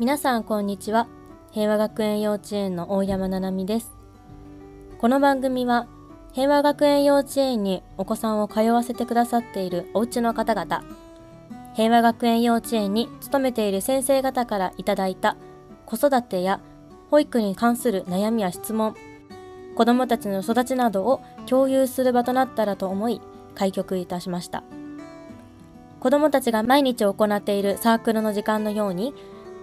皆さんこんにちは。平和学園幼稚園の大山ななみです。この番組は平和学園幼稚園にお子さんを通わせてくださっているお家の方々平和学園幼稚園に勤めている先生方からいただいた子育てや保育に関する悩みや質問子どもたちの育ちなどを共有する場となったらと思い開局いたしました。子どもたちが毎日行っているサークルの時間のように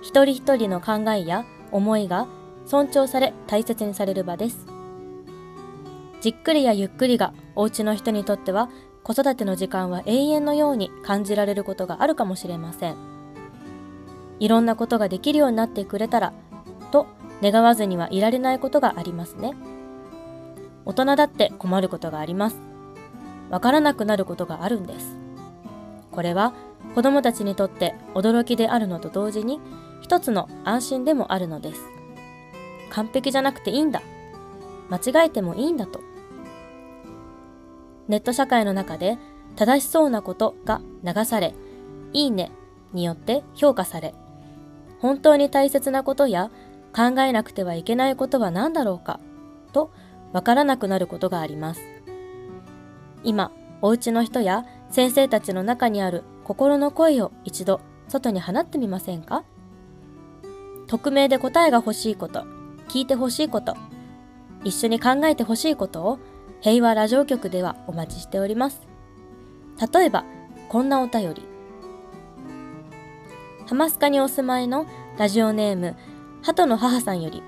一人一人の考えや思いが尊重され大切にされる場です。じっくりやゆっくりがお家の人にとっては子育ての時間は永遠のように感じられることがあるかもしれません。いろんなことができるようになってくれたらと願わずにはいられないことがありますね。大人だって困ることがあります。わからなくなることがあるんです。これは子供たちにとって驚きであるのと同時に一つの安心でもあるのです。完璧じゃなくていいんだ。間違えてもいいんだと。ネット社会の中で正しそうなことが流されいいねによって評価され本当に大切なことや考えなくてはいけないことは何だろうかとわからなくなることがあります。今お家の人や先生たちの中にある心の声を一度外に放ってみませんか？匿名で答えが欲しいこと、聞いて欲しいこと、一緒に考えて欲しいことを平和ラジオ局ではお待ちしております。例えば、こんなお便り。ハマスカにお住まいのラジオネーム、鳩の母さんより、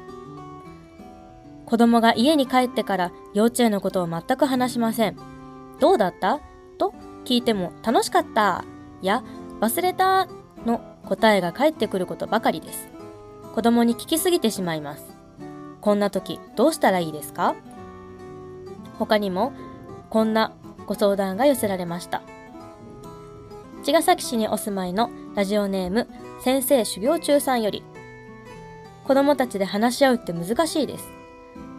子供が家に帰ってから幼稚園のことを全く話しません。どうだった？と聞いても楽しかったや忘れたの答えが返ってくることばかりです。子供に聞きすぎてしまいます。こんな時どうしたらいいですか？他にもこんなご相談が寄せられました。茅ヶ崎市にお住まいのラジオネーム先生修行中さんより子供たちで話し合うって難しいです。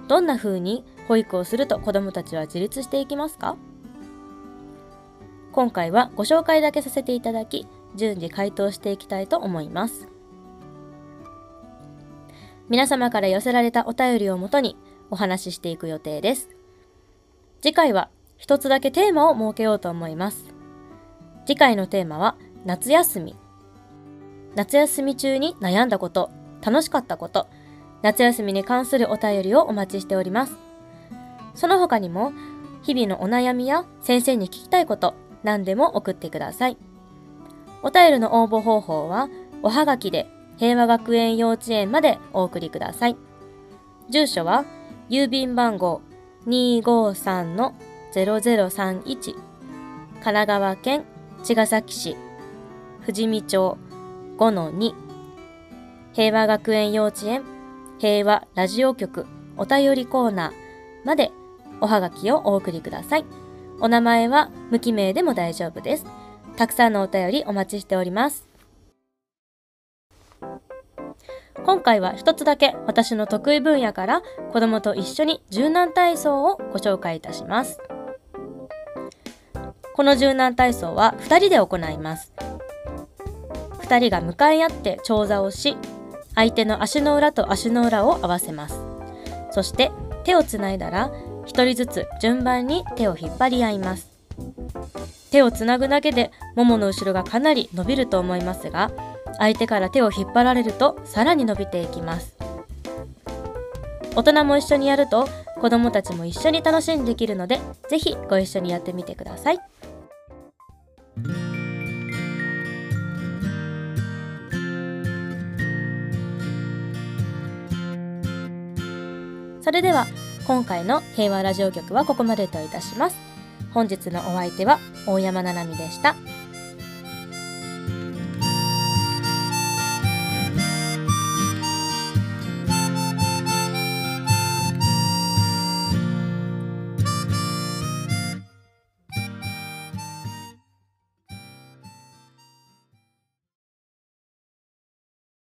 どんな風に保育をすると子供たちは自立していきますか？今回はご紹介だけさせていただき、順次回答していきたいと思います。皆様から寄せられたお便りをもとにお話ししていく予定です。次回は一つだけテーマを設けようと思います。次回のテーマは夏休み。夏休み中に悩んだこと、楽しかったこと、夏休みに関するお便りをお待ちしております。その他にも、日々のお悩みや先生に聞きたいこと、何でも送ってください。お便りの応募方法は、おはがきで平和学園幼稚園までお送りください。住所は、郵便番号253-0031神奈川県茅ヶ崎市富士見町5-2平和学園幼稚園平和ラジオ局お便りコーナーまでおはがきをお送りください。お名前は無記名でも大丈夫です。たくさんのお便りお待ちしております。今回は一つだけ私の得意分野から子供と一緒に柔軟体操をご紹介いたします。この柔軟体操は2人で行います。2人が向かい合って長座をし、相手の足の裏と足の裏を合わせます。そして手をつないだら1人ずつ順番に手を引っ張り合います。手をつなぐだけでももの後ろがかなり伸びると思いますが相手から手を引っ張られるとさらに伸びていきます。大人も一緒にやると子供たちも一緒に楽しんでできるのでぜひご一緒にやってみてください。それでは今回の平和ラジオ局はここまでといたします。本日のお相手は大山ななみでした。